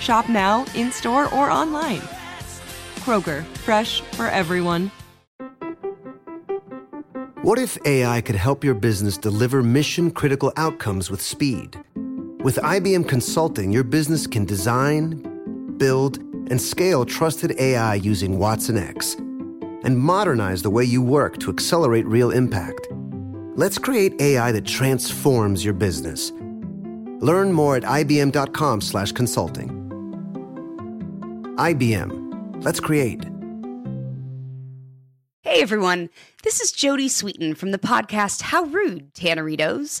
Shop now, in store, or online. Kroger, fresh for everyone. What if AI could help your business deliver mission critical outcomes with speed? With IBM Consulting, your business can design, build, and scale trusted AI using watsonx and modernize the way you work to accelerate real impact. Let's create AI that transforms your business. Learn more at ibm.com/consulting. IBM. Let's create. Hey everyone, this is Jodie Sweetin from the podcast How Rude, Tanneritos.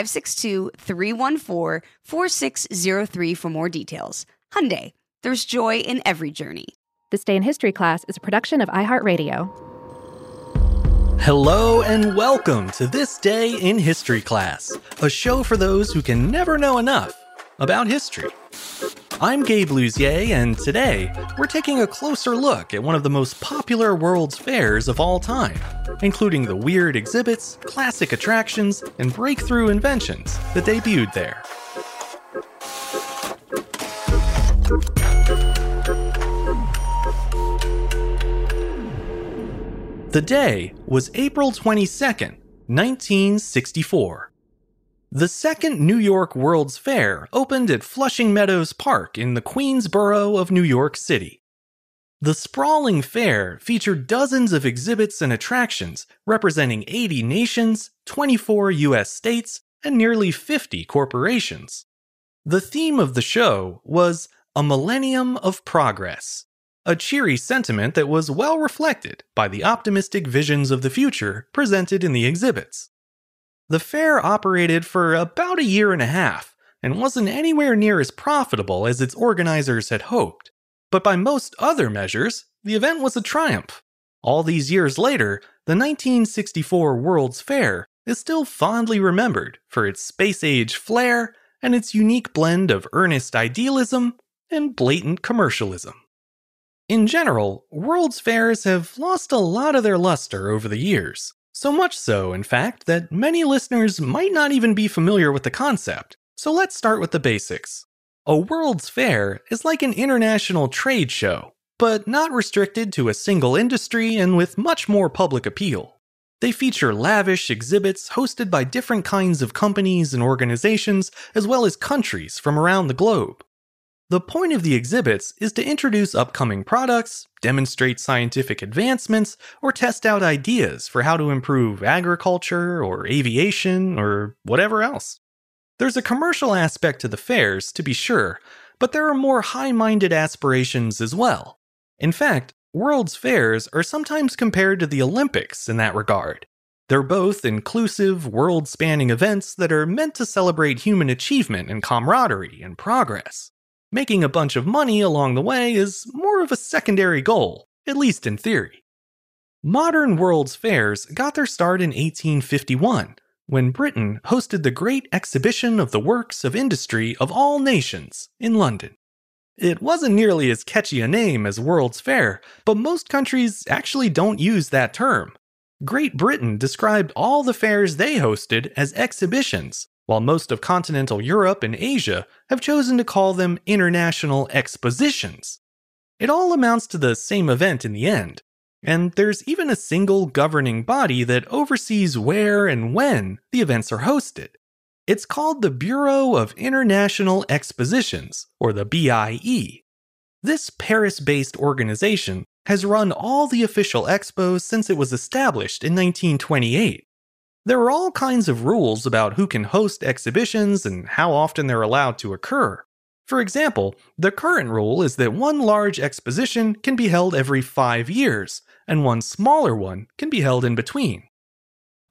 562-314-4603 for more details. Hyundai, there's joy in every journey. This Day in History class is a production of iHeartRadio. Hello and welcome to This Day in History class, a show for those who can never know enough about history. I'm Gabe Luzier, and today we're taking a closer look at one of the most popular World's Fairs of all time, including the weird exhibits, classic attractions, and breakthrough inventions that debuted there. The day was April 22nd, 1964. The second New York World's Fair opened at Flushing Meadows Park in the Queens borough of New York City. The sprawling fair featured dozens of exhibits and attractions representing 80 nations, 24 US states, and nearly 50 corporations. The theme of the show was A Millennium of Progress, a cheery sentiment that was well reflected by the optimistic visions of the future presented in the exhibits. The fair operated for about a year and a half and wasn't anywhere near as profitable as its organizers had hoped. But by most other measures, the event was a triumph. All these years later, the 1964 World's Fair is still fondly remembered for its space age flair and its unique blend of earnest idealism and blatant commercialism. In general, World's Fairs have lost a lot of their luster over the years. So much so, in fact, that many listeners might not even be familiar with the concept. So let's start with the basics. A World's Fair is like an international trade show, but not restricted to a single industry and with much more public appeal. They feature lavish exhibits hosted by different kinds of companies and organizations, as well as countries from around the globe. The point of the exhibits is to introduce upcoming products, demonstrate scientific advancements, or test out ideas for how to improve agriculture or aviation or whatever else. There's a commercial aspect to the fairs, to be sure, but there are more high minded aspirations as well. In fact, World's Fairs are sometimes compared to the Olympics in that regard. They're both inclusive, world spanning events that are meant to celebrate human achievement and camaraderie and progress. Making a bunch of money along the way is more of a secondary goal, at least in theory. Modern World's Fairs got their start in 1851, when Britain hosted the Great Exhibition of the Works of Industry of All Nations in London. It wasn't nearly as catchy a name as World's Fair, but most countries actually don't use that term. Great Britain described all the fairs they hosted as exhibitions, while most of continental Europe and Asia have chosen to call them international expositions. It all amounts to the same event in the end, and there's even a single governing body that oversees where and when the events are hosted. It's called the Bureau of International Expositions, or the BIE. This Paris based organization has run all the official expos since it was established in 1928. There are all kinds of rules about who can host exhibitions and how often they're allowed to occur. For example, the current rule is that one large exposition can be held every five years, and one smaller one can be held in between.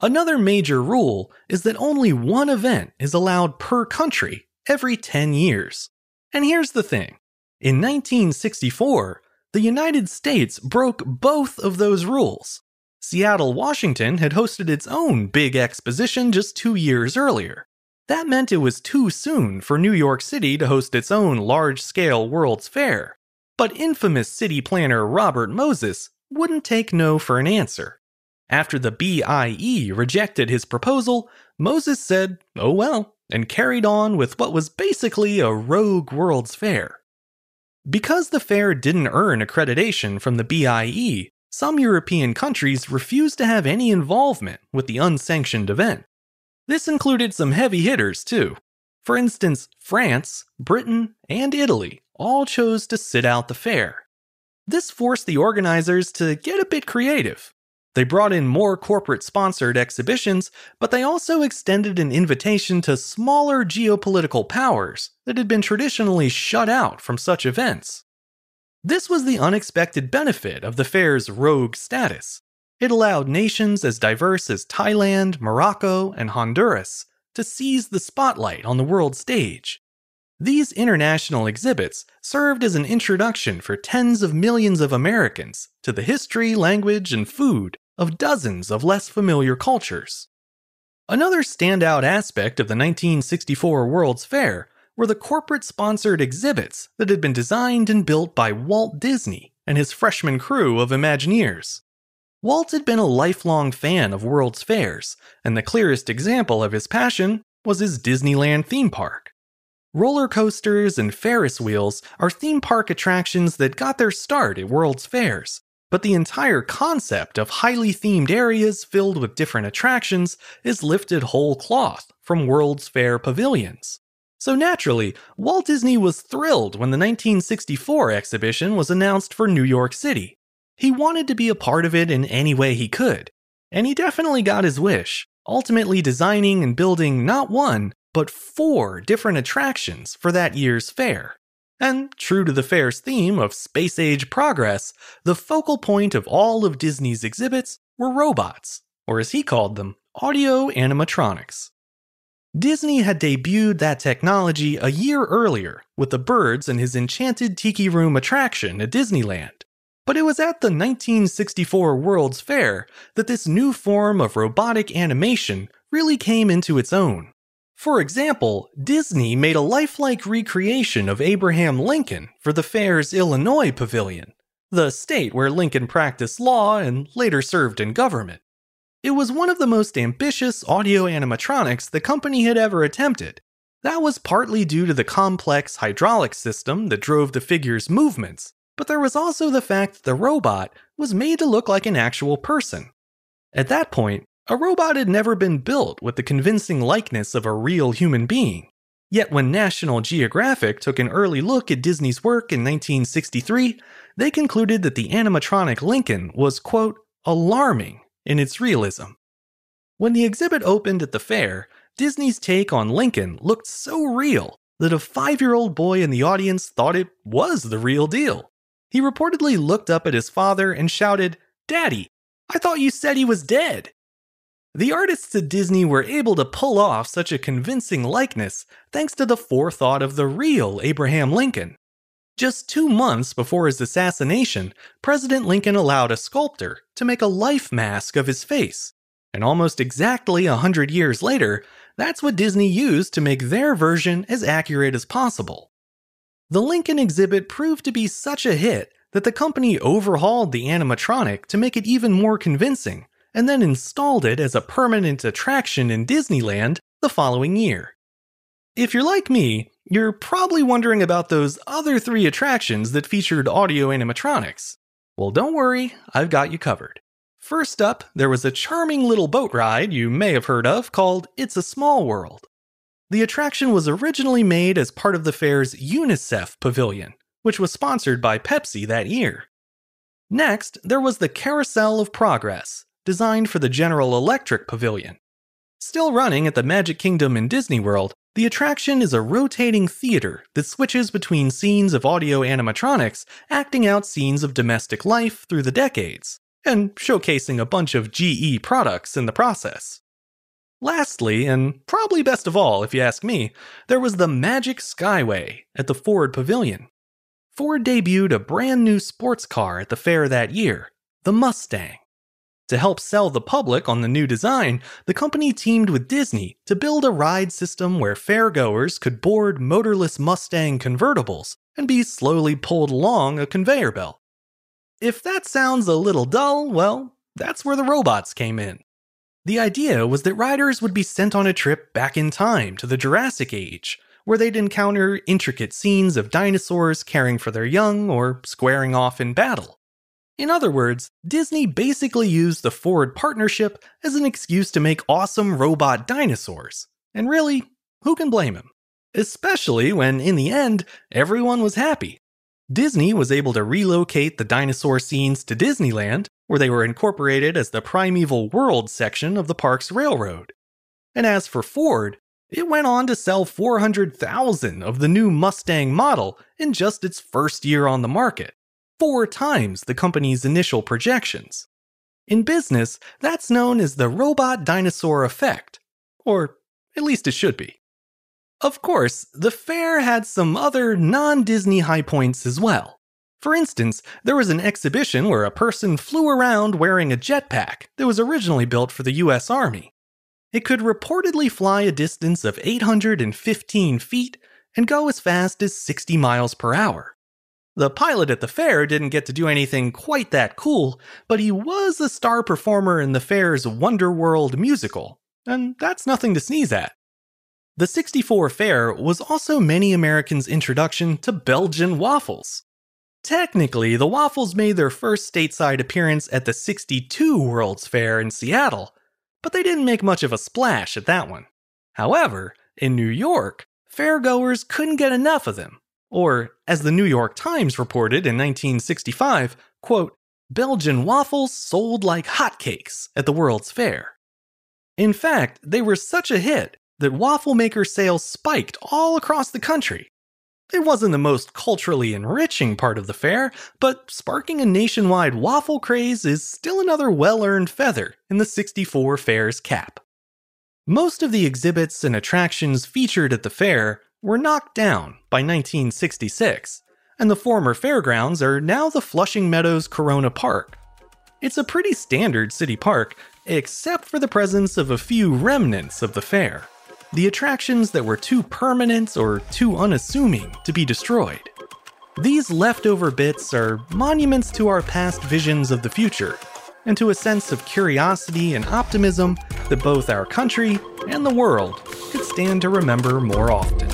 Another major rule is that only one event is allowed per country every 10 years. And here's the thing in 1964, the United States broke both of those rules. Seattle, Washington had hosted its own big exposition just two years earlier. That meant it was too soon for New York City to host its own large scale World's Fair. But infamous city planner Robert Moses wouldn't take no for an answer. After the BIE rejected his proposal, Moses said, oh well, and carried on with what was basically a rogue World's Fair. Because the fair didn't earn accreditation from the BIE, some European countries refused to have any involvement with the unsanctioned event. This included some heavy hitters, too. For instance, France, Britain, and Italy all chose to sit out the fair. This forced the organizers to get a bit creative. They brought in more corporate sponsored exhibitions, but they also extended an invitation to smaller geopolitical powers that had been traditionally shut out from such events. This was the unexpected benefit of the fair's rogue status. It allowed nations as diverse as Thailand, Morocco, and Honduras to seize the spotlight on the world stage. These international exhibits served as an introduction for tens of millions of Americans to the history, language, and food of dozens of less familiar cultures. Another standout aspect of the 1964 World's Fair were the corporate sponsored exhibits that had been designed and built by Walt Disney and his freshman crew of Imagineers. Walt had been a lifelong fan of World's Fairs, and the clearest example of his passion was his Disneyland theme park. Roller coasters and Ferris wheels are theme park attractions that got their start at World's Fairs, but the entire concept of highly themed areas filled with different attractions is lifted whole cloth from World's Fair pavilions. So naturally, Walt Disney was thrilled when the 1964 exhibition was announced for New York City. He wanted to be a part of it in any way he could. And he definitely got his wish, ultimately designing and building not one, but four different attractions for that year's fair. And true to the fair's theme of space age progress, the focal point of all of Disney's exhibits were robots, or as he called them, audio animatronics. Disney had debuted that technology a year earlier with the birds and his enchanted tiki room attraction at Disneyland. But it was at the 1964 World's Fair that this new form of robotic animation really came into its own. For example, Disney made a lifelike recreation of Abraham Lincoln for the fair's Illinois pavilion, the state where Lincoln practiced law and later served in government. It was one of the most ambitious audio animatronics the company had ever attempted. That was partly due to the complex hydraulic system that drove the figure's movements, but there was also the fact that the robot was made to look like an actual person. At that point, a robot had never been built with the convincing likeness of a real human being. Yet when National Geographic took an early look at Disney's work in 1963, they concluded that the animatronic Lincoln was, quote, alarming in its realism. When the exhibit opened at the fair, Disney's take on Lincoln looked so real that a five year old boy in the audience thought it was the real deal. He reportedly looked up at his father and shouted, Daddy, I thought you said he was dead. The artists at Disney were able to pull off such a convincing likeness thanks to the forethought of the real Abraham Lincoln. Just two months before his assassination, President Lincoln allowed a sculptor to make a life mask of his face. And almost exactly a hundred years later, that's what Disney used to make their version as accurate as possible. The Lincoln exhibit proved to be such a hit that the company overhauled the animatronic to make it even more convincing, and then installed it as a permanent attraction in Disneyland the following year. If you're like me, you're probably wondering about those other three attractions that featured audio animatronics. Well, don't worry, I've got you covered. First up, there was a charming little boat ride you may have heard of called It's a Small World. The attraction was originally made as part of the fair's UNICEF Pavilion, which was sponsored by Pepsi that year. Next, there was the Carousel of Progress, designed for the General Electric Pavilion. Still running at the Magic Kingdom in Disney World, the attraction is a rotating theater that switches between scenes of audio animatronics acting out scenes of domestic life through the decades, and showcasing a bunch of GE products in the process. Lastly, and probably best of all if you ask me, there was the Magic Skyway at the Ford Pavilion. Ford debuted a brand new sports car at the fair that year, the Mustang. To help sell the public on the new design, the company teamed with Disney to build a ride system where fairgoers could board motorless Mustang convertibles and be slowly pulled along a conveyor belt. If that sounds a little dull, well, that's where the robots came in. The idea was that riders would be sent on a trip back in time to the Jurassic Age, where they'd encounter intricate scenes of dinosaurs caring for their young or squaring off in battle. In other words, Disney basically used the Ford partnership as an excuse to make awesome robot dinosaurs. And really, who can blame him? Especially when, in the end, everyone was happy. Disney was able to relocate the dinosaur scenes to Disneyland, where they were incorporated as the Primeval World section of the park's railroad. And as for Ford, it went on to sell 400,000 of the new Mustang model in just its first year on the market four times the company's initial projections. In business, that's known as the robot dinosaur effect, or at least it should be. Of course, the fair had some other non Disney high points as well. For instance, there was an exhibition where a person flew around wearing a jetpack that was originally built for the US Army. It could reportedly fly a distance of 815 feet and go as fast as 60 miles per hour. The pilot at the fair didn't get to do anything quite that cool, but he was a star performer in the fair's Wonderworld musical, and that's nothing to sneeze at. The 64 fair was also many Americans' introduction to Belgian waffles. Technically, the waffles made their first stateside appearance at the 62 World's Fair in Seattle, but they didn't make much of a splash at that one. However, in New York, fairgoers couldn't get enough of them or, as the New York Times reported in 1965, quote, Belgian waffles sold like hotcakes at the World's Fair. In fact, they were such a hit that waffle maker sales spiked all across the country. It wasn't the most culturally enriching part of the fair, but sparking a nationwide waffle craze is still another well earned feather in the 64 Fair's cap. Most of the exhibits and attractions featured at the fair were knocked down by 1966, and the former fairgrounds are now the Flushing Meadows Corona Park. It's a pretty standard city park, except for the presence of a few remnants of the fair. The attractions that were too permanent or too unassuming to be destroyed. These leftover bits are monuments to our past visions of the future, and to a sense of curiosity and optimism that both our country and the world stand to remember more often.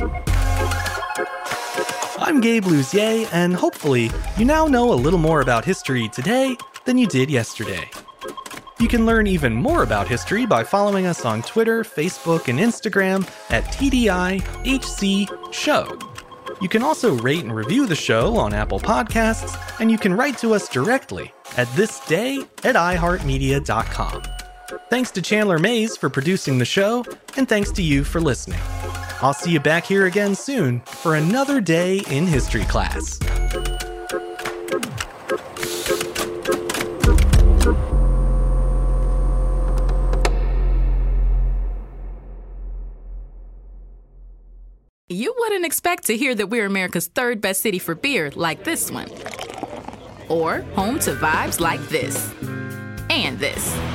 I'm Gabe Luzier, and hopefully, you now know a little more about history today than you did yesterday. You can learn even more about history by following us on Twitter, Facebook, and Instagram at TDIHC Show. You can also rate and review the show on Apple Podcasts, and you can write to us directly at thisday at iHeartMedia.com. Thanks to Chandler Mays for producing the show, and thanks to you for listening. I'll see you back here again soon for another day in history class. You wouldn't expect to hear that we're America's third best city for beer like this one, or home to vibes like this and this.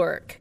work.